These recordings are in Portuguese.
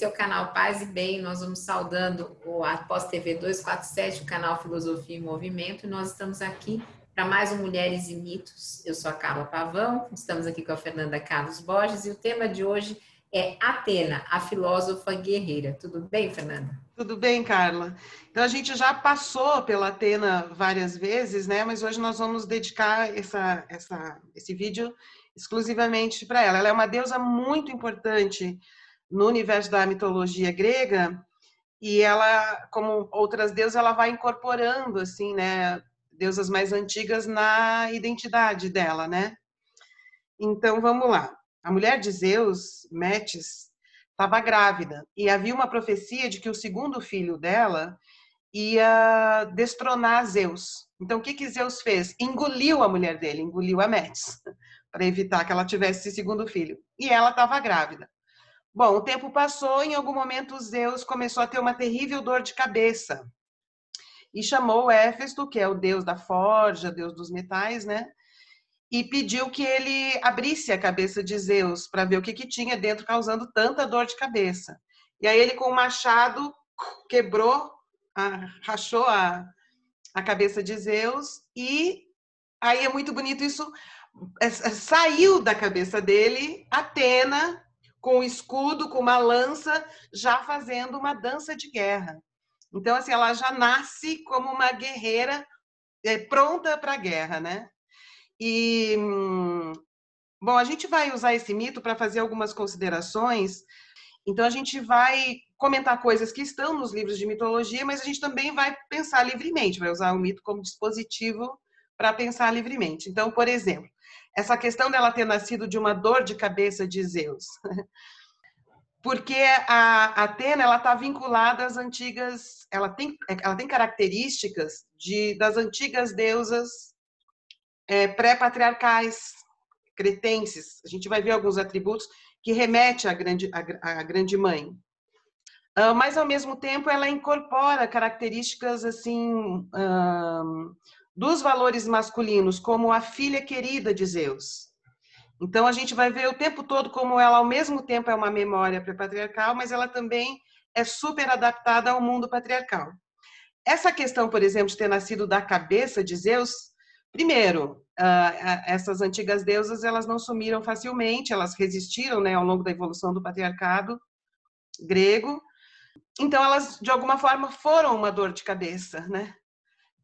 esse é o canal Paz e Bem. Nós vamos saudando o Após TV 247, o canal Filosofia e Movimento. E nós estamos aqui para mais um Mulheres e Mitos. Eu sou a Carla Pavão, estamos aqui com a Fernanda Carlos Borges e o tema de hoje é Atena, a filósofa guerreira. Tudo bem, Fernanda? Tudo bem, Carla. Então a gente já passou pela Atena várias vezes, né? Mas hoje nós vamos dedicar essa, essa, esse vídeo exclusivamente para ela. Ela é uma deusa muito importante no universo da mitologia grega e ela, como outras deusas, ela vai incorporando assim, né, deusas mais antigas na identidade dela, né? Então vamos lá. A mulher de Zeus, Metis, estava grávida e havia uma profecia de que o segundo filho dela ia destronar Zeus. Então o que que Zeus fez? Engoliu a mulher dele, engoliu a Metis, para evitar que ela tivesse esse segundo filho. E ela estava grávida. Bom, o tempo passou, em algum momento Zeus começou a ter uma terrível dor de cabeça. E chamou Éfesto, que é o deus da forja, deus dos metais, né? E pediu que ele abrisse a cabeça de Zeus para ver o que, que tinha dentro causando tanta dor de cabeça. E aí ele com o machado quebrou, a, rachou a, a cabeça de Zeus e aí é muito bonito isso é, é, saiu da cabeça dele Atena com o escudo, com uma lança, já fazendo uma dança de guerra. Então, assim, ela já nasce como uma guerreira é, pronta para a guerra, né? E, bom, a gente vai usar esse mito para fazer algumas considerações. Então, a gente vai comentar coisas que estão nos livros de mitologia, mas a gente também vai pensar livremente, vai usar o mito como dispositivo para pensar livremente. Então, por exemplo, essa questão dela ter nascido de uma dor de cabeça de Zeus. Porque a Atena ela está vinculada às antigas, ela tem, ela tem características de, das antigas deusas é, pré-patriarcais cretenses. A gente vai ver alguns atributos que remete à grande, à, à grande mãe. Uh, mas ao mesmo tempo ela incorpora características assim dos valores masculinos, como a filha querida de Zeus. Então a gente vai ver o tempo todo como ela ao mesmo tempo é uma memória pré-patriarcal, mas ela também é super adaptada ao mundo patriarcal. Essa questão, por exemplo, de ter nascido da cabeça de Zeus, primeiro, essas antigas deusas elas não sumiram facilmente, elas resistiram, né, ao longo da evolução do patriarcado grego. Então elas de alguma forma foram uma dor de cabeça, né?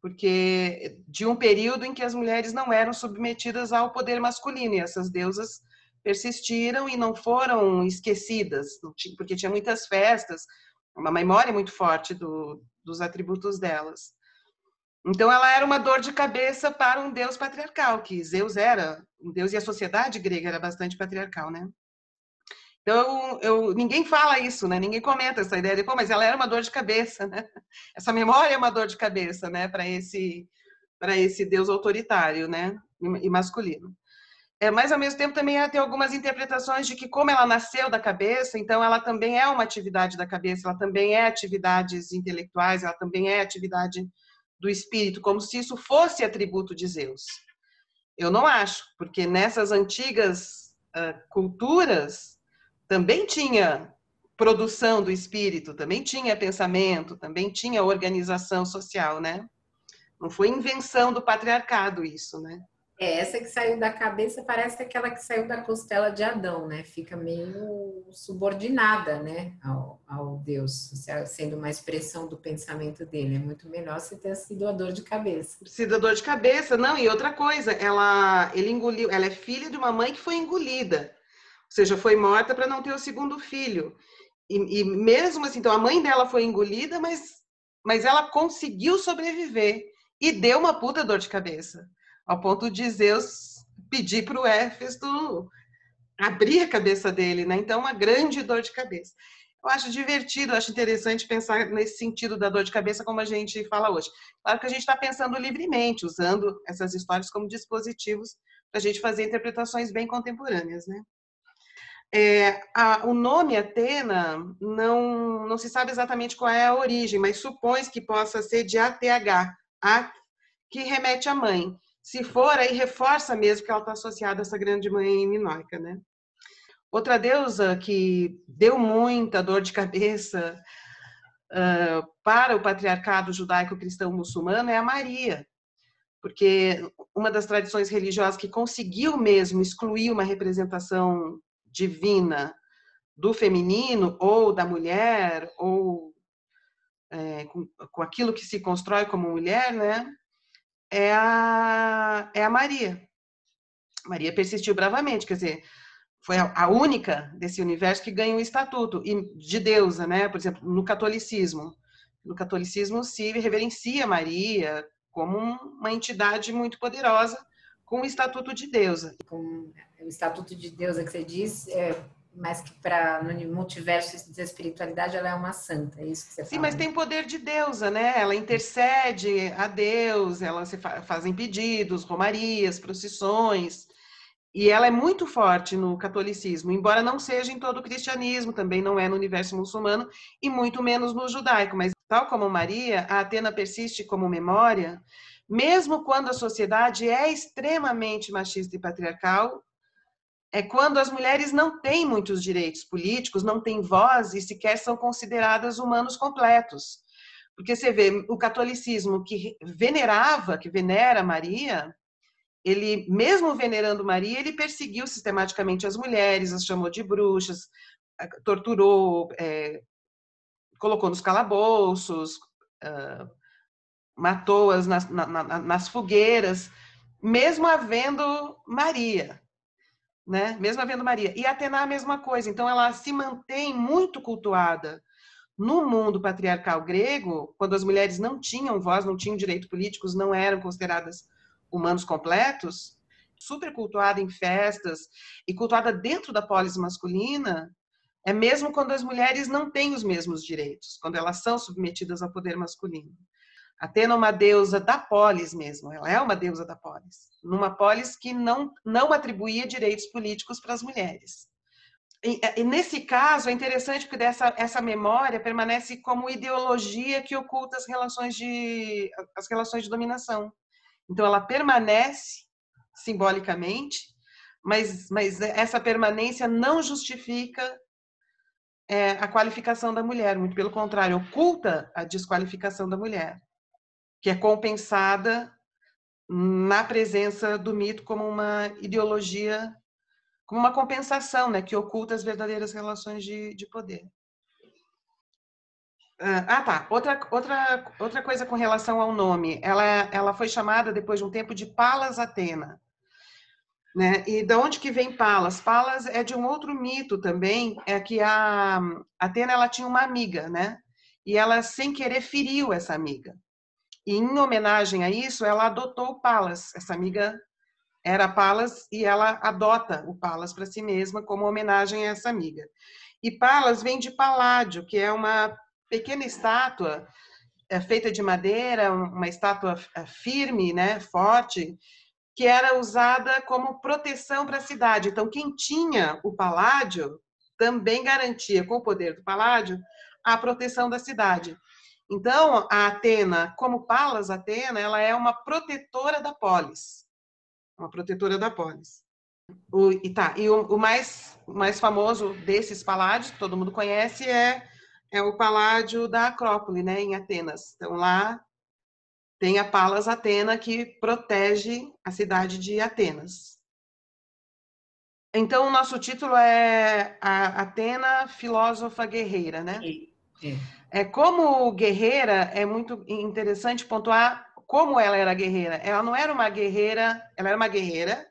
Porque de um período em que as mulheres não eram submetidas ao poder masculino e essas deusas persistiram e não foram esquecidas, porque tinha muitas festas, uma memória muito forte do, dos atributos delas. Então ela era uma dor de cabeça para um deus patriarcal, que Zeus era um deus e a sociedade grega era bastante patriarcal, né? Então, eu, ninguém fala isso, né? Ninguém comenta essa ideia de, pô, mas ela era uma dor de cabeça, né? Essa memória é uma dor de cabeça, né? Para esse, para esse Deus autoritário, né? E masculino. É, mas, ao mesmo tempo, também tem algumas interpretações de que, como ela nasceu da cabeça, então ela também é uma atividade da cabeça, ela também é atividades intelectuais, ela também é atividade do espírito, como se isso fosse atributo de Zeus. Eu não acho, porque nessas antigas uh, culturas, também tinha produção do espírito, também tinha pensamento, também tinha organização social, né? Não foi invenção do patriarcado isso, né? É, essa que saiu da cabeça parece aquela que saiu da costela de Adão, né? Fica meio subordinada, né, ao, ao Deus, sendo uma expressão do pensamento dele. É muito melhor se ter sido a dor de cabeça. Sido a dor de cabeça, não. E outra coisa, ela, ele engoliu, ela é filha de uma mãe que foi engolida. Ou seja, foi morta para não ter o segundo filho. E, e, mesmo assim, então a mãe dela foi engolida, mas, mas ela conseguiu sobreviver e deu uma puta dor de cabeça, ao ponto de Zeus pedir para o Éfesto abrir a cabeça dele, né? Então, uma grande dor de cabeça. Eu acho divertido, acho interessante pensar nesse sentido da dor de cabeça como a gente fala hoje. Claro que a gente está pensando livremente, usando essas histórias como dispositivos para a gente fazer interpretações bem contemporâneas, né? É, a, o nome Atena não, não se sabe exatamente qual é a origem, mas supõe que possa ser de ATH, a, que remete à mãe. Se for, aí reforça mesmo que ela está associada a essa grande mãe minoica, né? Outra deusa que deu muita dor de cabeça uh, para o patriarcado judaico-cristão muçulmano é a Maria, porque uma das tradições religiosas que conseguiu mesmo excluir uma representação divina do feminino ou da mulher ou é, com, com, aquilo que se constrói como mulher, né? É a, é a Maria. Maria persistiu bravamente, quer dizer, foi a única desse universo que ganhou o estatuto de deusa, né? Por exemplo, no catolicismo. No catolicismo se reverencia Maria como uma entidade muito poderosa com o estatuto de deusa. Com o estatuto de deusa que você diz, é, mas que para no multiverso da espiritualidade ela é uma santa, é isso que você Sim, fala. mas tem poder de deusa, né? Ela intercede a Deus, ela se fa fazem pedidos, romarias, procissões. E ela é muito forte no catolicismo, embora não seja em todo o cristianismo, também não é no universo muçulmano e muito menos no judaico. Mas, tal como Maria, a Atena persiste como memória, mesmo quando a sociedade é extremamente machista e patriarcal, é quando as mulheres não têm muitos direitos políticos, não têm voz e sequer são consideradas humanos completos. Porque você vê o catolicismo que venerava, que venera Maria, ele, mesmo venerando Maria, ele perseguiu sistematicamente as mulheres, as chamou de bruxas, torturou, é, colocou nos calabouços, uh, matou-as nas, na, nas fogueiras, mesmo havendo Maria, né? Mesmo havendo Maria. E Atena a mesma coisa. Então, ela se mantém muito cultuada no mundo patriarcal grego, quando as mulheres não tinham voz, não tinham direitos políticos, não eram consideradas humanos completos, super cultuada em festas e cultuada dentro da polis masculina, é mesmo quando as mulheres não têm os mesmos direitos, quando elas são submetidas ao poder masculino. Atena é uma deusa da polis mesmo, ela é uma deusa da polis, numa polis que não, não atribuía direitos políticos para as mulheres. E, e, nesse caso é interessante porque dessa, essa memória permanece como ideologia que oculta as relações de as relações de dominação. Então, ela permanece simbolicamente, mas, mas essa permanência não justifica é, a qualificação da mulher, muito pelo contrário, oculta a desqualificação da mulher, que é compensada na presença do mito como uma ideologia, como uma compensação, né, que oculta as verdadeiras relações de, de poder. Ah, ah, tá. Outra, outra, outra coisa com relação ao nome. Ela, ela foi chamada, depois de um tempo, de Palas Atena. Né? E de onde que vem Palas? Palas é de um outro mito também, é que a Atena ela tinha uma amiga, né? E ela, sem querer, feriu essa amiga. E em homenagem a isso, ela adotou Palas. Essa amiga era Palas e ela adota o Palas para si mesma como homenagem a essa amiga. E Palas vem de Paládio, que é uma pequena estátua é, feita de madeira, uma estátua é, firme, né, forte, que era usada como proteção para a cidade. Então, quem tinha o paládio também garantia, com o poder do paládio, a proteção da cidade. Então, a Atena, como Palas Atena, ela é uma protetora da polis. Uma protetora da polis. O, e tá, e o, o mais, mais famoso desses paládios, que todo mundo conhece, é é o Paládio da Acrópole, né, em Atenas. Então lá tem a Palas Atena que protege a cidade de Atenas. Então o nosso título é a Atena filósofa guerreira, né? É como guerreira é muito interessante pontuar como ela era guerreira. Ela não era uma guerreira, ela era uma guerreira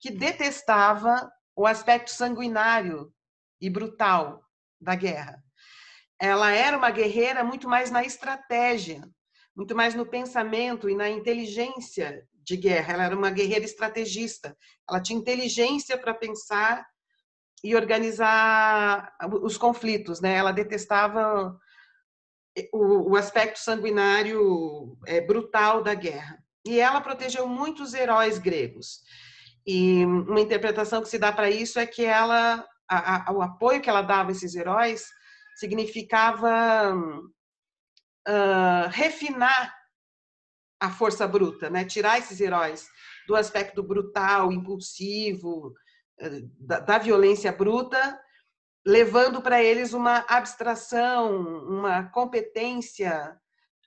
que detestava o aspecto sanguinário e brutal da guerra ela era uma guerreira muito mais na estratégia, muito mais no pensamento e na inteligência de guerra. Ela era uma guerreira estrategista. Ela tinha inteligência para pensar e organizar os conflitos, né? Ela detestava o, o aspecto sanguinário é, brutal da guerra. E ela protegeu muitos heróis gregos. E uma interpretação que se dá para isso é que ela, a, a, o apoio que ela dava a esses heróis significava uh, refinar a força bruta, né? tirar esses heróis do aspecto brutal, impulsivo, da, da violência bruta, levando para eles uma abstração, uma competência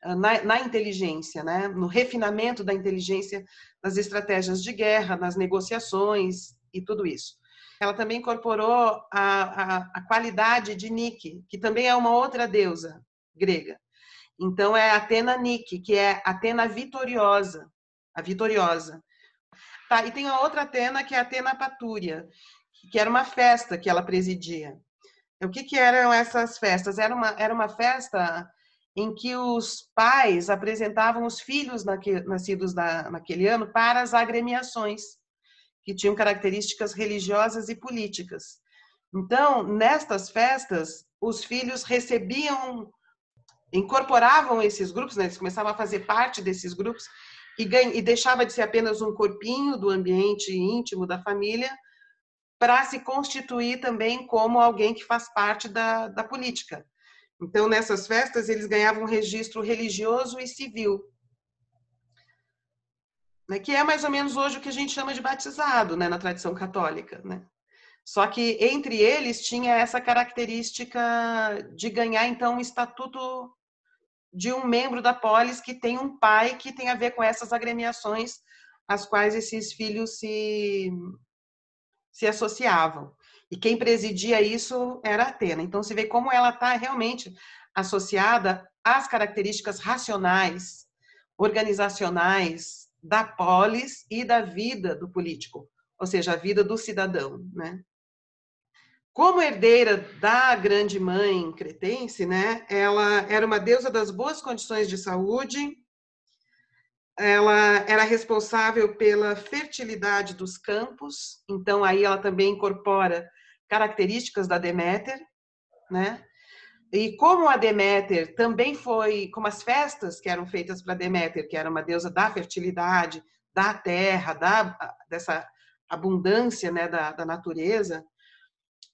na, na, inteligência, né? no refinamento da inteligência das estratégias de guerra, nas negociações e tudo isso. Ela também incorporou a, a, a qualidade de Nike, que também é uma outra deusa grega. Então é Atena Nike, que é Atena vitoriosa, a vitoriosa. Tá, e tem a outra Atena, que é Atena Patúria, que era uma festa que ela presidia. O que, que eram essas festas? Era uma, era uma festa em que os pais apresentavam os filhos nascidos naquele ano para as agremiações, que tinham características religiosas e políticas. Então, nestas festas, os filhos recebiam, incorporavam esses grupos, né? eles começavam a fazer parte desses grupos, e, ganha, e deixava de ser apenas um corpinho do ambiente íntimo da família, para se constituir também como alguém que faz parte da, da política. Então, nessas festas, eles ganhavam um registro religioso e civil, né, que é mais ou menos hoje o que a gente chama de batizado, né, na tradição católica. Né? Só que entre eles tinha essa característica de ganhar, então, um estatuto de um membro da polis que tem um pai que tem a ver com essas agremiações às quais esses filhos se, se associavam. E quem presidia isso era Atena. Então, se vê como ela está realmente associada às características racionais, organizacionais da polis e da vida do político, ou seja, a vida do cidadão, né? Como herdeira da grande mãe cretense, né, ela era uma deusa das boas condições de saúde, ela era responsável pela fertilidade dos campos, então aí ela também incorpora características da Deméter, né? E como a Deméter também foi, como as festas que eram feitas para Deméter, que era uma deusa da fertilidade, da terra, da, dessa abundância né, da, da natureza,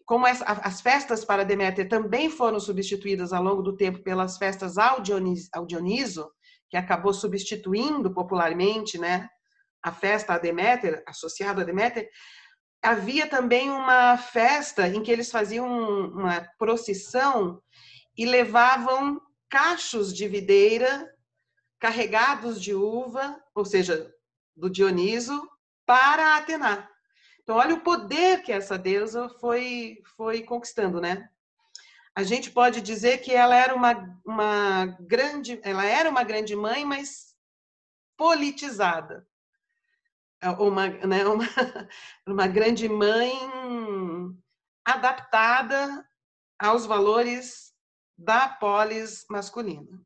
como as, as, festas para Deméter também foram substituídas ao longo do tempo pelas festas ao Dioniso, ao Dioniso que acabou substituindo popularmente né, a festa a Deméter, associada a Deméter, havia também uma festa em que eles faziam uma procissão e levavam cachos de videira carregados de uva, ou seja, do Dioniso, para Atena. Então, olha o poder que essa deusa foi, foi conquistando, né? A gente pode dizer que ela era uma, uma grande, ela era uma grande mãe, mas politizada. É uma, né, uma, uma grande mãe adaptada aos valores da polis masculina.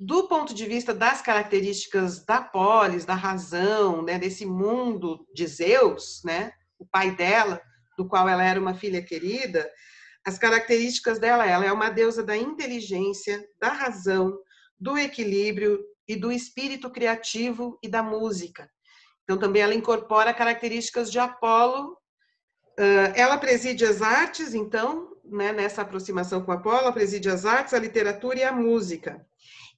Do ponto de vista das características da polis, da razão, né, desse mundo de Zeus, né, o pai dela, do qual ela era uma filha querida, as características dela, ela é uma deusa da inteligência, da razão, do equilíbrio e do espírito criativo e da música. Então, também ela incorpora características de Apolo. Ela preside as artes, então, né, nessa aproximação com Apolo, ela preside as artes, a literatura e a música.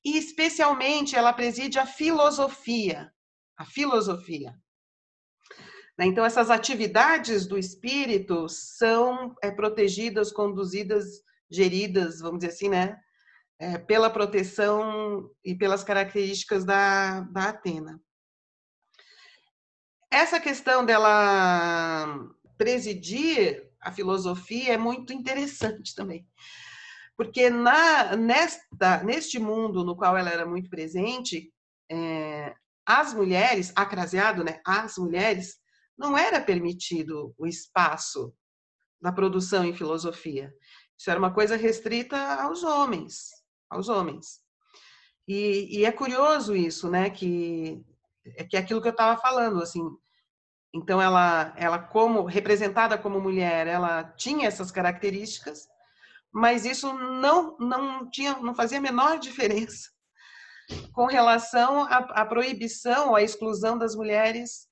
E, especialmente, ela preside a filosofia. A filosofia. Né, então, essas atividades do espírito são é, protegidas, conduzidas, geridas, vamos dizer assim, né? É, pela proteção e pelas características da, da Atena. Essa questão dela presidir a filosofia é muito interessante também. Porque na, nesta, neste mundo no qual ela era muito presente, é, as mulheres, acraseado, né, as mulheres, não era permitido o espaço da produção em filosofia. Isso era uma coisa restrita aos homens, aos homens. E, e é curioso isso, né, que é que é aquilo que eu estava falando, assim. Então ela, ela como representada como mulher, ela tinha essas características, mas isso não não tinha, não fazia a menor diferença com relação à, à proibição, à exclusão das mulheres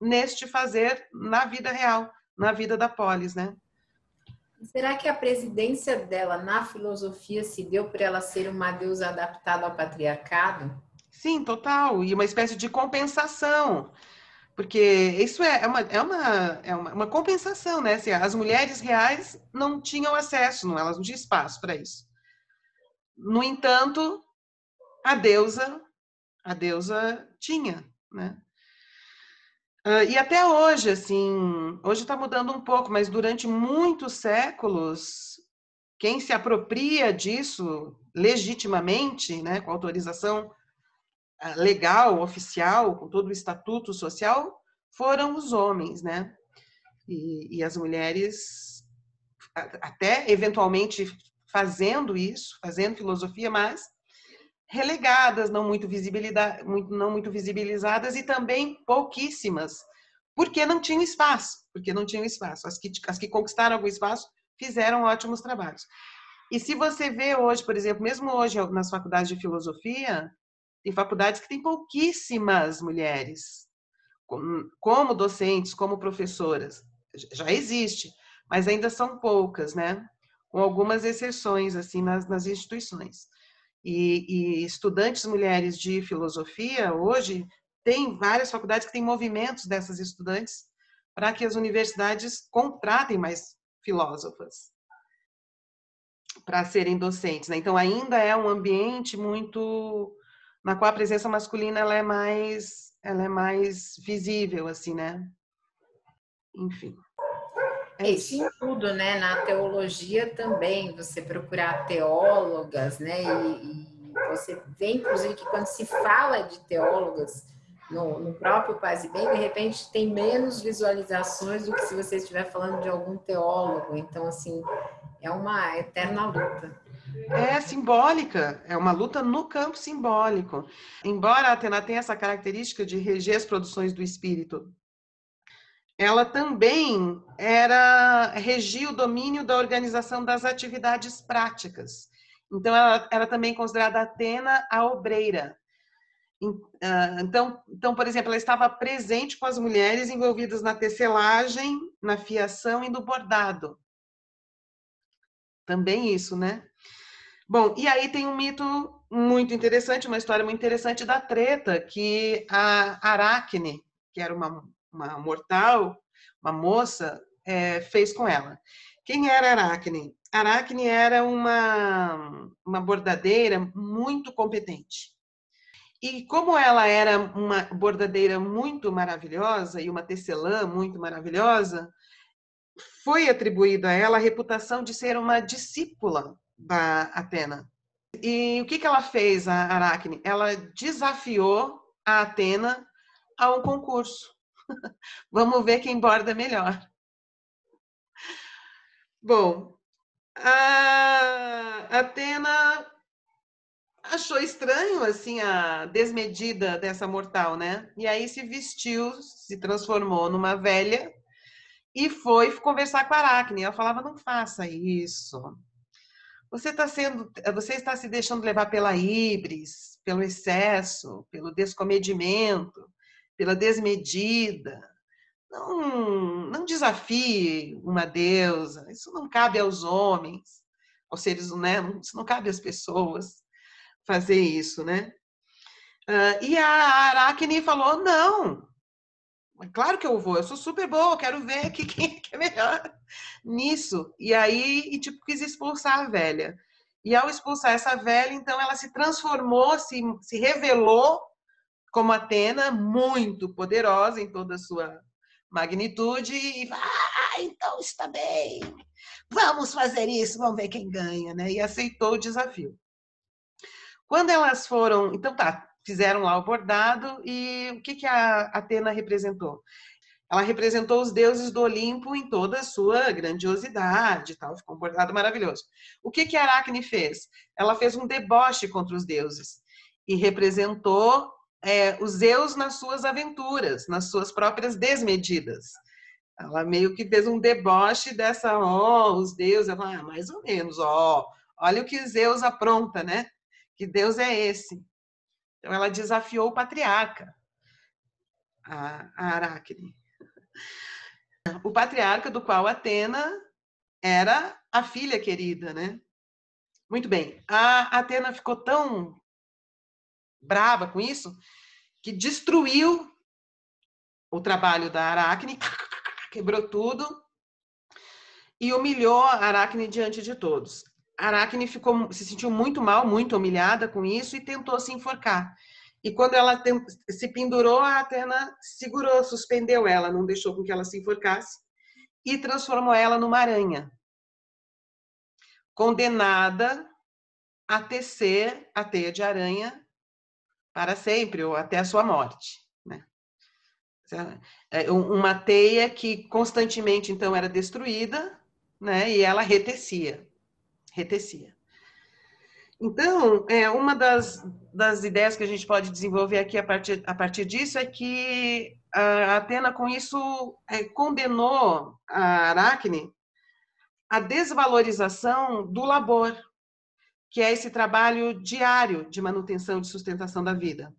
neste fazer na vida real, na vida da polis, né? Será que a presidência dela na filosofia se deu por ela ser uma deusa adaptada ao patriarcado? Sim, total. E uma espécie de compensação. porque isso é, é uma, é uma, é uma, uma compensação, né? Assim, as mulheres reais não tinham acesso, não, elas não tinham espaço para isso. No entanto, a deusa, a deusa tinha, né? Uh, e até hoje, assim, hoje está mudando um pouco, mas durante muitos séculos, quem se apropria disso legitimamente, né, com autorização ah, legal, oficial, com todo o estatuto social, foram os homens, né? E, e as mulheres, até eventualmente fazendo isso, fazendo filosofia, mas relegadas, não muito, muito, não muito visibilizadas e também pouquíssimas, porque não tinham espaço, porque não tinham espaço. As que, as que conquistaram algum espaço fizeram ótimos trabalhos. E se você vê hoje, por exemplo, mesmo hoje nas faculdades de filosofia, tem faculdades que têm pouquíssimas mulheres como docentes, como professoras. Já existe, mas ainda são poucas, né? Com algumas exceções, assim, nas, nas instituições. E, e, estudantes mulheres de filosofia, hoje, tem várias faculdades que têm movimentos dessas estudantes para que as universidades contratem mais filósofas para serem docentes. Né? Então, ainda é um ambiente muito na qual a presença masculina ela é mais ela é mais visível assim né enfim é isso em tudo né na teologia também você procurar teólogas né e, e, você vê inclusive que quando se fala de teólogas no, no próprio Paz e Bem, de repente tem menos visualizações do que se você estiver falando de algum teólogo. Então, assim, é uma eterna luta. É simbólica, é uma luta no campo simbólico. Embora a Atena tenha essa característica de reger as produções do espírito, ela também era regia o domínio da organização das atividades práticas. Então, ela era também considerada Atena a obreira. Ah, então, então, por exemplo, ela estava presente com as mulheres envolvidas na tecelagem, na fiação e no bordado. Também isso, né? Bom, e aí tem um mito muito interessante, uma história muito interessante da treta que a Aracne, que era uma, uma mortal, uma moça, é, fez com ela. Quem era Aracne? Aracne era uma, uma bordadeira muito competente. E como ela era uma bordadeira muito maravilhosa e uma tecelã muito maravilhosa, foi atribuída a ela a reputação de ser uma discípula da Atena. E o que, que ela fez, a Aracne? Ela desafiou a Atena a um concurso. Vamos ver quem borda melhor. Bom, a Atena achou estranho assim a desmedida dessa mortal, né? E aí se vestiu, se transformou numa velha e foi conversar com a Aracne. Ela falava: "Não faça isso. Você está sendo, você está se deixando levar pela híbris, pelo excesso, pelo descomedimento, pela desmedida. Não, não desafie uma deusa. Isso não cabe aos homens, aos seres, né? Isso não cabe às pessoas fazer isso, né? Uh, e a Aracne falou: não, claro que eu vou, eu sou super boa, quero ver aqui quem é melhor nisso. E aí, e, tipo, quis expulsar a velha. E ao expulsar essa velha, então ela se transformou, se, se revelou como Atena, muito poderosa em toda a sua magnitude, e ah, então está bem, vamos fazer isso, vamos ver quem ganha, né? E aceitou o desafio. Quando elas foram, então tá, fizeram lá o bordado e o que, que a Atena representou? Ela representou os deuses do Olimpo em toda a sua grandiosidade, tal, ficou um bordado maravilhoso. O que que Aracne fez? Ela fez um deboche contra os deuses e representou é, os Zeus nas suas aventuras, nas suas próprias desmedidas. Ela meio que fez um deboche dessa, ó, oh, os deuses, ela, ah, mais ou menos, ó, oh, olha o que Zeus apronta, né? Que Deus é esse? Então, ela desafiou o patriarca, a, a Aracne. O patriarca do qual Atena era a filha querida, né? Muito bem. A Atena ficou tão brava com isso que destruiu o trabalho da Aracne, quebrou tudo e humilhou a Aracne diante de todos. A Aracne ficou, se sentiu muito mal, muito humilhada com isso e tentou se enforcar. E quando ela se pendurou, a Atena segurou, suspendeu ela, não deixou com que ela se enforcasse e transformou ela numa aranha, condenada a tecer a teia de aranha para sempre ou até a sua morte. Né? É, uma teia que constantemente então era destruída, né? E ela retecia, retecia. Então, é, uma das, das ideias que a gente pode desenvolver aqui a partir, a partir disso é que a Atena, com isso, é, condenou a Aracne à desvalorização do labor, que é esse trabalho diário de manutenção de sustentação da vida.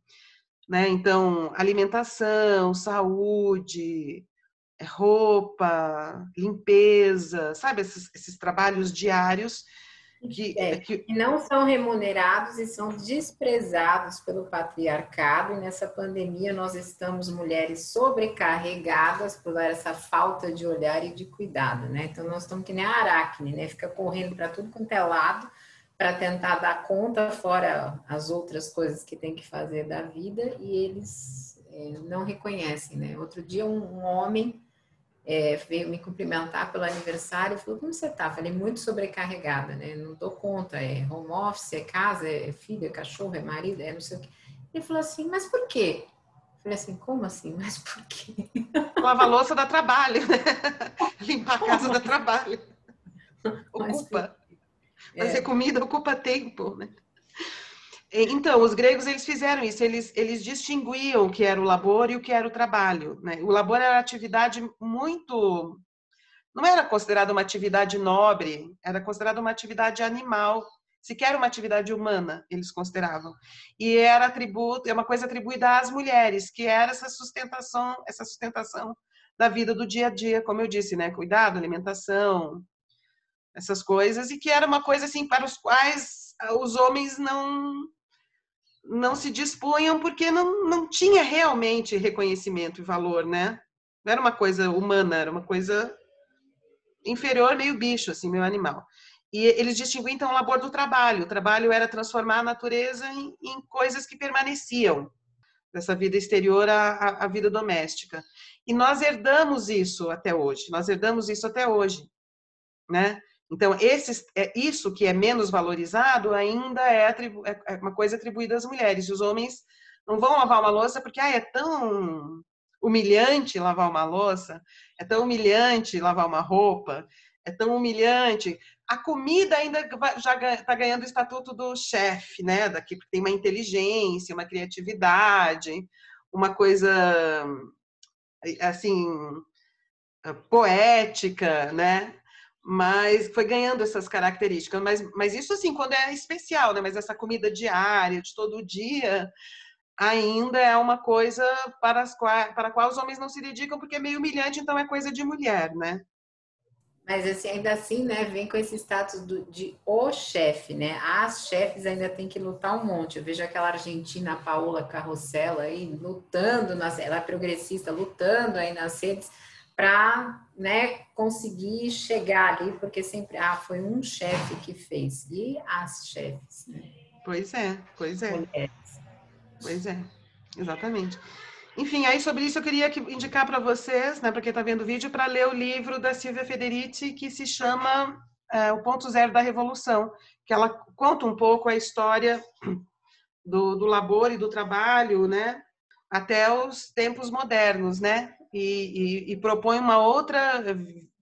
Né? Então, alimentação, saúde, roupa, limpeza, sabe, esses, esses trabalhos diários que, é, que, não são remunerados e são desprezados pelo patriarcado. E nessa pandemia nós estamos mulheres sobrecarregadas por essa falta de olhar e de cuidado, né? Então nós estamos que nem a aracne, né? Fica correndo para tudo quanto é lado para tentar dar conta, fora as outras coisas que tem que fazer da vida, e eles é, não reconhecem, né? Outro dia um, um homem é, veio me cumprimentar pelo aniversário e falou: Como você tá? Falei: Muito sobrecarregada, né? Não dou conta. É home office, é casa, é filho, é cachorro, é marido, é não sei o quê. Ele falou assim: Mas por quê? Falei assim: Como assim? Mas por quê? Lava a louça dá trabalho, né? Limpar a casa dá trabalho. Ocupa. Fazer é. comida ocupa tempo, né? Então, os gregos eles fizeram isso, eles, eles distinguiam o que era o labor e o que era o trabalho. Né? O labor era atividade muito. Não era considerada uma atividade nobre, era considerada uma atividade animal, sequer uma atividade humana, eles consideravam. E era atributo, é uma coisa atribuída às mulheres, que era essa sustentação, essa sustentação da vida do dia a dia, como eu disse, né? Cuidado, alimentação, essas coisas, e que era uma coisa assim para os quais os homens não não se dispunham porque não, não tinha realmente reconhecimento e valor, né? Não era uma coisa humana, era uma coisa inferior, meio bicho, assim, meio animal. E eles distinguiam, então, o labor do trabalho. O trabalho era transformar a natureza em, em coisas que permaneciam dessa vida exterior à, à, vida doméstica. E nós herdamos isso até hoje. Nós herdamos isso até hoje, né? Então, esses, é, isso que é menos valorizado ainda é, é, é uma coisa atribuída às mulheres. E os homens não vão lavar uma louça porque ah, é tão humilhante lavar uma louça, é tão humilhante lavar uma roupa, é tão humilhante. A comida ainda já está ganhando o estatuto do chefe, né? Daqui tem uma inteligência, uma criatividade, uma coisa assim poética, né? Mas foi ganhando essas características. Mas, mas isso assim, quando é especial, né? Mas essa comida diária, de todo dia, ainda é uma coisa para, as para a qual os homens não se dedicam, porque é meio humilhante, então é coisa de mulher, né? Mas assim, ainda assim, né, vem com esse status do, de o chefe, né? As chefes ainda tem que lutar um monte. Eu vejo aquela argentina Paola Carrossela aí lutando, nas, ela é progressista, lutando aí nas redes para né, conseguir chegar ali, porque sempre ah, foi um chefe que fez, e as chefes. Né? Pois é, pois é. Mulheres. Pois é, exatamente. Enfim, aí sobre isso eu queria indicar para vocês, né, para quem está vendo o vídeo, para ler o livro da Silvia Federici, que se chama é, O Ponto Zero da Revolução, que ela conta um pouco a história do, do labor e do trabalho, né, até os tempos modernos, né? E, e, e propõe uma outra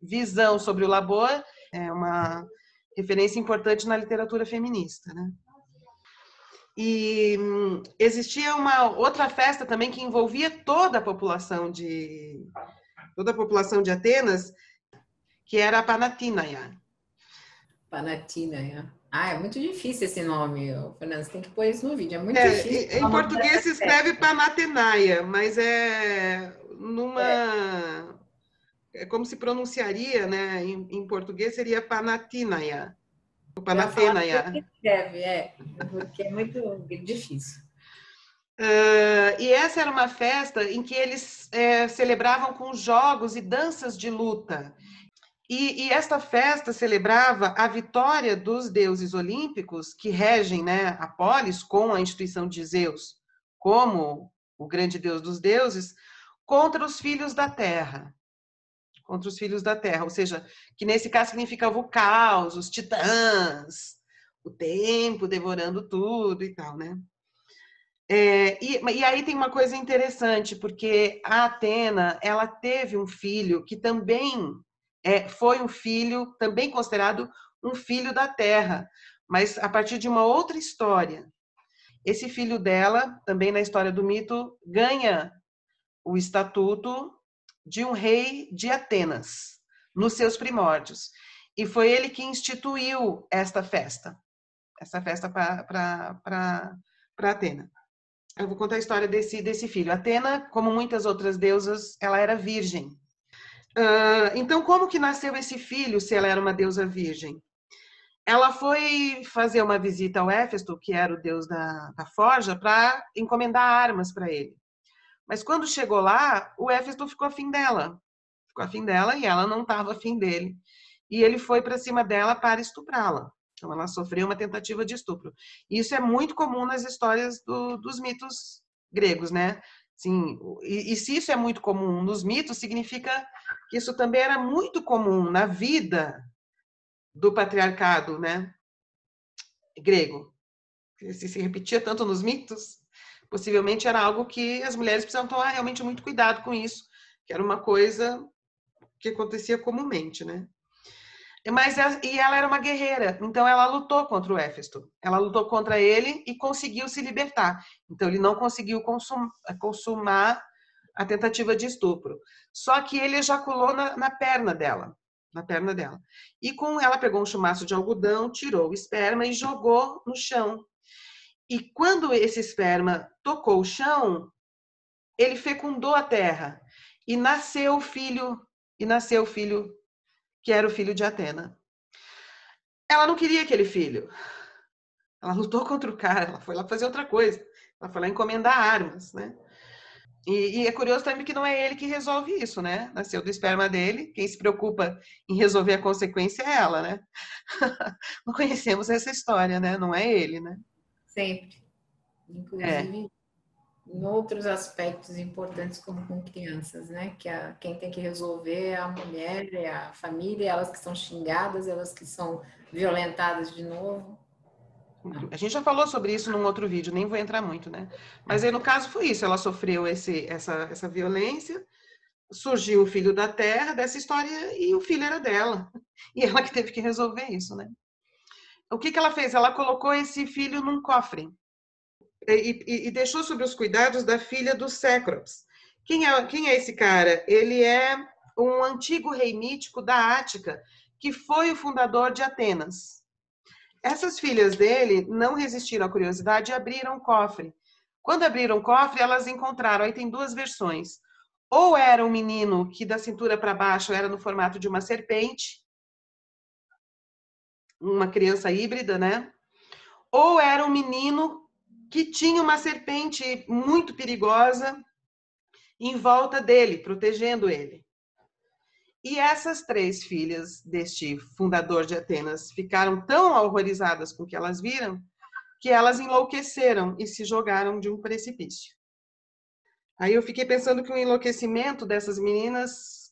visão sobre o labor, é uma referência importante na literatura feminista, né? E hum, existia uma outra festa também que envolvia toda a população de toda a população de Atenas, que era a Panatínaia. Panatínaia. Ah, é muito difícil esse nome, Fernando. Você tem que pôr isso no vídeo. É muito é, difícil. Em português se escreve Panatenaia, mas é numa. É. é como se pronunciaria, né? Em, em português seria Panatinaya. Panatenaia. Escreve, é, porque é muito difícil. Uh, e essa era uma festa em que eles é, celebravam com jogos e danças de luta. E, e, esta festa celebrava a vitória dos deuses olímpicos que regem né, a polis com a instituição de Zeus, como o grande deus dos deuses, contra os filhos da terra. Contra os filhos da terra, ou seja, que nesse caso significava o caos, os titãs, o tempo devorando tudo e tal, né? É, e, e, aí tem uma coisa interessante, porque a Atena, ela teve um filho que também é, foi um filho, também considerado um filho da terra, mas a partir de uma outra história. Esse filho dela, também na história do mito, ganha o estatuto de um rei de Atenas, nos seus primórdios. E foi ele que instituiu esta festa, essa festa para Atena. Eu vou contar a história desse, desse filho. Atena, como muitas outras deusas, ela era virgem. Uh, então, como que nasceu esse filho, se ela era uma deusa virgem? Ela foi fazer uma visita ao Éfesto, que era o deus da, da forja, para encomendar armas para ele. Mas quando chegou lá, o Éfesto ficou afim dela. Ficou afim dela e ela não estava afim dele. E ele foi para cima dela para estuprá-la. Então, ela sofreu uma tentativa de estupro. Isso é muito comum nas histórias do, dos mitos gregos, né? Sim, e, e, se isso é muito comum nos mitos, significa que isso também era muito comum na vida do patriarcado, né? Grego. Se se repetia tanto nos mitos, possivelmente era algo que as mulheres precisavam tomar realmente muito cuidado com isso, que era uma coisa que acontecia comumente, né? Mas e ela era uma guerreira, então ela lutou contra o Éfesto. Ela lutou contra ele e conseguiu se libertar. Então ele não conseguiu consum, consumar a tentativa de estupro. Só que ele ejaculou na, na perna dela, na perna dela. E com ela pegou um chumaço de algodão, tirou o esperma e jogou no chão. E quando esse esperma tocou o chão, ele fecundou a terra e nasceu o filho e nasceu o filho que era o filho de Atena. Ela não queria aquele filho. Ela lutou contra o cara, ela foi lá fazer outra coisa. Ela foi lá encomendar armas, né? E, e, é curioso também que não é ele que resolve isso, né? Nasceu do esperma dele, quem se preocupa em resolver a consequência é ela, né? não conhecemos essa história, né? Não é ele, né? Sempre. Inclusive, é em outros aspectos importantes como com crianças, né? Que a, quem tem que resolver é a mulher, é a família, elas que são xingadas, elas que são violentadas de novo. A gente já falou sobre isso num outro vídeo, nem vou entrar muito, né? Mas aí no caso foi isso, ela sofreu esse, essa, essa violência, surgiu o filho da terra dessa história e o filho era dela. E ela que teve que resolver isso, né? O que, que ela fez? Ela colocou esse filho num cofre e, e, deixou sob os cuidados da filha do Cécrops. Quem é, quem é esse cara? Ele é um antigo rei mítico da Ática, que foi o fundador de Atenas. Essas filhas dele não resistiram à curiosidade e abriram o cofre. Quando abriram o cofre, elas encontraram, aí tem duas versões. Ou era um menino que da cintura para baixo era no formato de uma serpente, uma criança híbrida, né? Ou era um menino que tinha uma serpente muito perigosa em volta dele, protegendo ele. E essas três filhas deste fundador de Atenas ficaram tão horrorizadas com o que elas viram que elas enlouqueceram e se jogaram de um precipício. Aí eu fiquei pensando que o enlouquecimento dessas meninas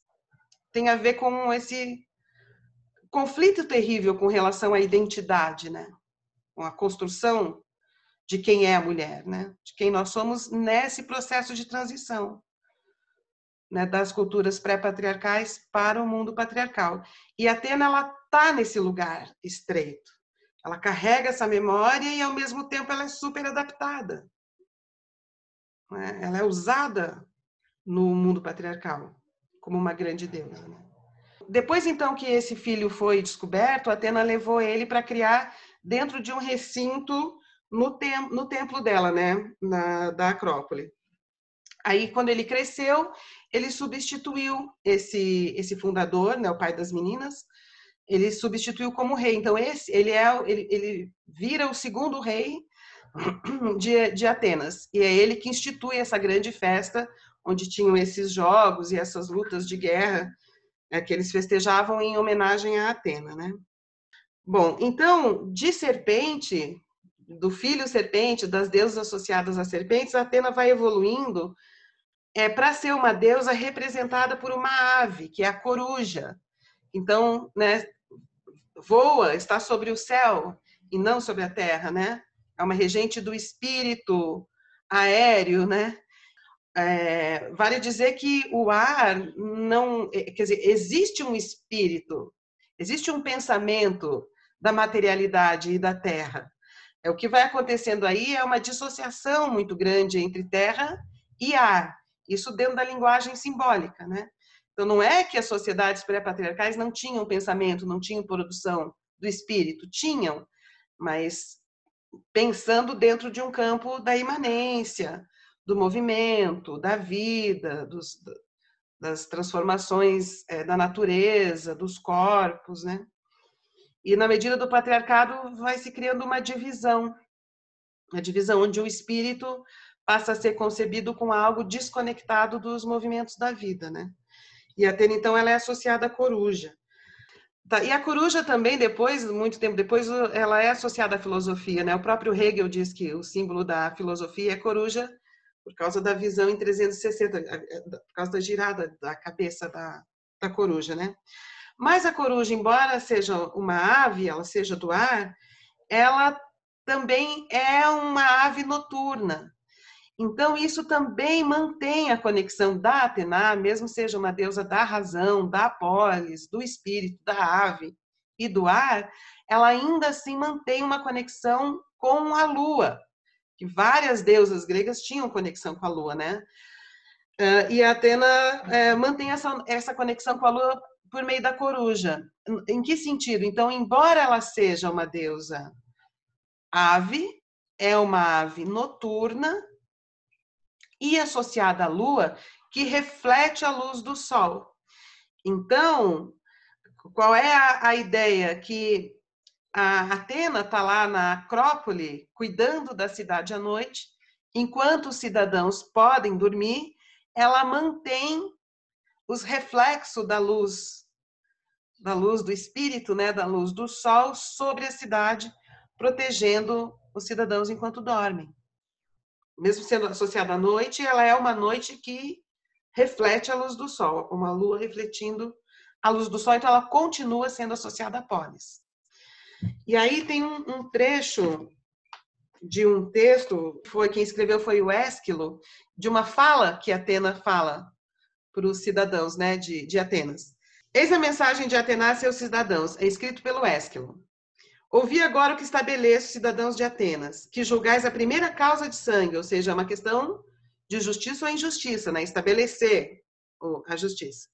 tem a ver com esse conflito terrível com relação à identidade, né? Com a construção de quem é a mulher, né? De quem nós somos nesse processo de transição, né? Das culturas pré-patriarcais para o mundo patriarcal. E Atena ela tá nesse lugar estreito. Ela carrega essa memória e ao mesmo tempo ela é super adaptada. Né? Ela é usada no mundo patriarcal como uma grande deusa. Né? Depois então que esse filho foi descoberto, Atena levou ele para criar dentro de um recinto no, tem, no templo dela, né, na, da Acrópole. Aí, quando ele cresceu, ele substituiu esse esse fundador, né, o pai das meninas, ele substituiu como rei. Então, esse ele é ele, ele vira o segundo rei de, de Atenas e é ele que institui essa grande festa onde tinham esses jogos e essas lutas de guerra é, que eles festejavam em homenagem a Atena, né? Bom, então, de serpente, do filho serpente, das deusas associadas a serpentes, Atena vai evoluindo é, para ser uma deusa representada por uma ave, que é a coruja. Então, né, voa, está sobre o céu e não sobre a terra, né? É uma regente do espírito aéreo, né? É, vale dizer que o ar não, é, quer dizer, existe um espírito, existe um pensamento da materialidade e da terra. É o que vai acontecendo aí é uma dissociação muito grande entre terra e ar. Isso dentro da linguagem simbólica, né? Então não é que as sociedades pré-patriarcais não tinham pensamento, não tinham produção do espírito, tinham, mas pensando dentro de um campo da imanência, do movimento, da vida, dos, das transformações é, da natureza, dos corpos, né? E na medida do patriarcado vai se criando uma divisão, uma divisão onde o espírito passa a ser concebido com algo desconectado dos movimentos da vida, né? E a Atena, então, ela é associada à coruja. Tá, e a coruja também, depois, muito tempo depois, ela é associada à filosofia, né? O próprio Hegel diz que o símbolo da filosofia é coruja por causa da visão em 360, por causa da girada da cabeça da, da coruja, né? Mas a coruja, embora seja uma ave, ela seja do ar, ela também é uma ave noturna. Então, isso também mantém a conexão da Atena, mesmo seja uma deusa da razão, da polis, do espírito, da ave e do ar, ela ainda assim mantém uma conexão com a lua, que várias deusas gregas tinham conexão com a lua, né? E a Atena é, mantém essa, essa conexão com a lua por meio da coruja. Em que sentido? Então, embora ela seja uma deusa ave, é uma ave noturna e associada à lua, que reflete a luz do sol. Então, qual é a, a ideia? Que a Atena está lá na Acrópole, cuidando da cidade à noite, enquanto os cidadãos podem dormir, ela mantém os reflexos da luz da luz do espírito, né, da luz do sol sobre a cidade, protegendo os cidadãos enquanto dormem. Mesmo sendo associada à noite, ela é uma noite que reflete a luz do sol, uma lua refletindo a luz do sol, então ela continua sendo associada a polis. E aí tem um, um trecho de um texto, foi quem escreveu foi o Ésquilo, de uma fala que Atena fala para os cidadãos né, de, de Atenas. Eis a mensagem de Atena a seus cidadãos, é escrito pelo Ésquilo. Ouvi agora o que estabeleço, cidadãos de Atenas, que julgais a primeira causa de sangue, ou seja, uma questão de justiça ou injustiça, né? estabelecer a justiça.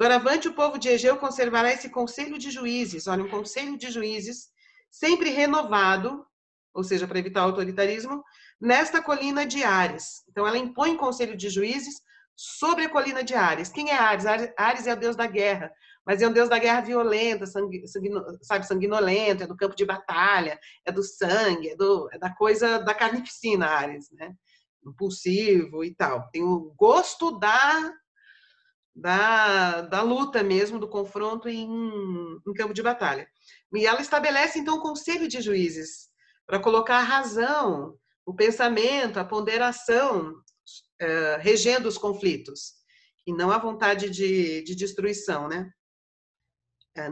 Doravante, o povo de Egeu conservará esse conselho de juízes, olha, um conselho de juízes sempre renovado, ou seja, para evitar o autoritarismo, nesta colina de Ares. Então, ela impõe conselho de juízes sobre a colina de Ares. Quem é Ares? Ares é o deus da guerra, mas é um deus da guerra violenta, sangue, sanguino, sabe, sanguinolento, é do campo de batalha, é do sangue, é, do, é da coisa da carnificina, Ares, né? Impulsivo e tal. Tem o gosto da, da, da luta mesmo, do confronto em, em campo de batalha. E ela estabelece, então, um conselho de juízes para colocar a razão, o pensamento, a ponderação regendo os conflitos, e não a vontade de, de destruição, né?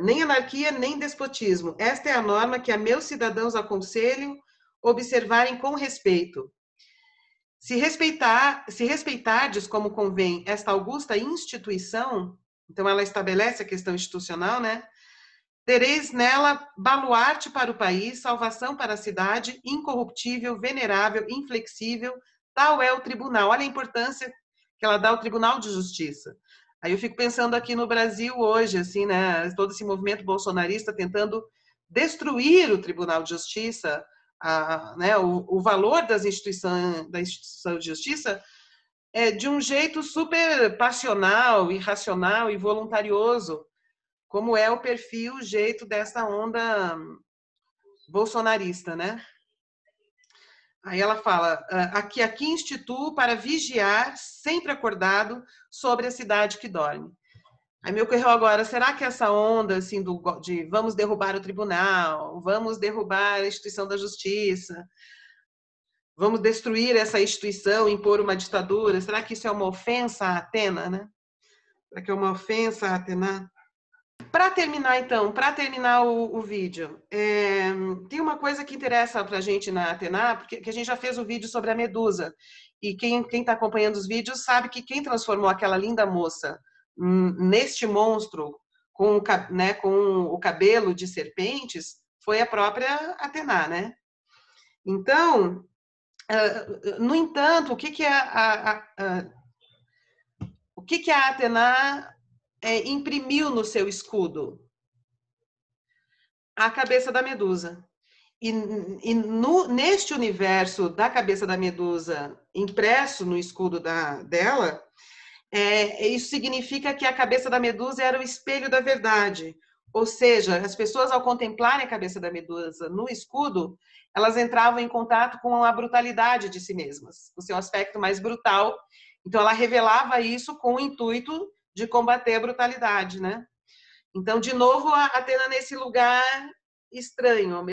Nem anarquia, nem despotismo. Esta é a norma que a meus cidadãos aconselho observarem com respeito. Se respeitar, se respeitardes como convém esta augusta instituição, então ela estabelece a questão institucional, né? Tereis nela baluarte para o país, salvação para a cidade, incorruptível, venerável, inflexível, Tal é o tribunal. Olha a importância que ela dá ao Tribunal de Justiça. Aí eu fico pensando aqui no Brasil hoje, assim, né, todo esse movimento bolsonarista tentando destruir o Tribunal de Justiça, a, né, o, o, valor das instituições, da instituição de justiça, é de um jeito super passional, irracional e voluntarioso, como é o perfil, o jeito dessa onda bolsonarista, né? Aí ela fala: ah, aqui, aqui instituo para vigiar, sempre acordado, sobre a cidade que dorme. Aí me ocorreu agora, será que essa onda assim do, de vamos derrubar o tribunal, vamos derrubar a instituição da justiça, vamos destruir essa instituição, impor uma ditadura, será que isso é uma ofensa a Atena, né? Será que é uma ofensa a Atena? Para terminar, então, para terminar o, o vídeo, é, tem uma coisa que interessa para a gente na Atena, porque que a gente já fez o vídeo sobre a Medusa. E quem está acompanhando os vídeos sabe que quem transformou aquela linda moça neste monstro com, né, com o cabelo de serpentes foi a própria Atena, né? Então, no entanto, o que, que a, a, a, a o que, que a Atena é, imprimiu no seu escudo? A cabeça da medusa. E, e no, neste universo da cabeça da medusa impresso no escudo da, dela, é, isso significa que a cabeça da medusa era o espelho da verdade. Ou seja, as pessoas, ao contemplarem a cabeça da medusa no escudo, elas entravam em contato com a brutalidade de si mesmas, o seu aspecto mais brutal. Então, ela revelava isso com o intuito de combater a brutalidade, né? Então, de novo, a Atena nesse lugar estranho.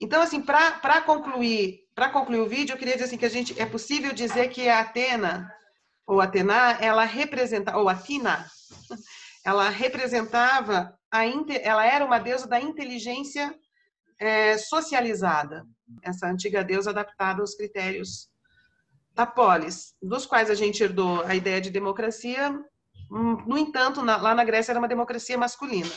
Então, assim, para concluir, para concluir o vídeo, eu queria dizer assim que a gente é possível dizer que a Atena ou Atena, ela representa ou Atina, ela representava a ela era uma deusa da inteligência é, socializada. Essa antiga deusa adaptada aos critérios da polis, dos quais a gente herdou a ideia de democracia no entanto, na, lá na Grécia era uma democracia masculina.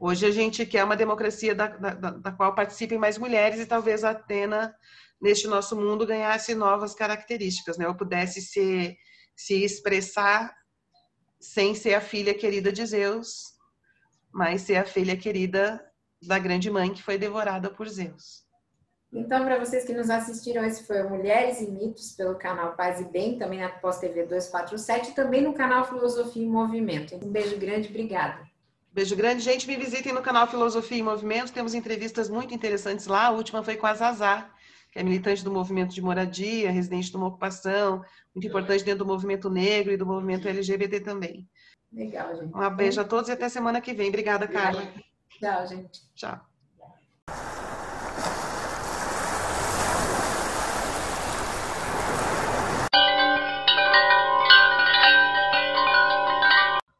Hoje a gente quer uma democracia da, da, da qual participem mais mulheres e talvez a Atena, neste nosso mundo, ganhasse novas características, né? Ou pudesse se, se expressar sem ser a filha querida de Zeus, mas ser a filha querida da grande mãe que foi devorada por Zeus. Então, para vocês que nos assistiram, esse foi o Mulheres e Mitos pelo canal Paz e Bem, também na Pós TV 247 e também no canal Filosofia em Movimento. Um beijo grande, obrigada. Beijo grande, gente. Me visitem no canal Filosofia em Movimento. Temos entrevistas muito interessantes lá. A última foi com a Zazá, que é militante do movimento de moradia, residente de uma ocupação, muito importante dentro do movimento negro e do movimento LGBT também. Legal, gente. Um beijo a todos e até semana que vem. Obrigada, Carla. Tchau, gente. Tchau.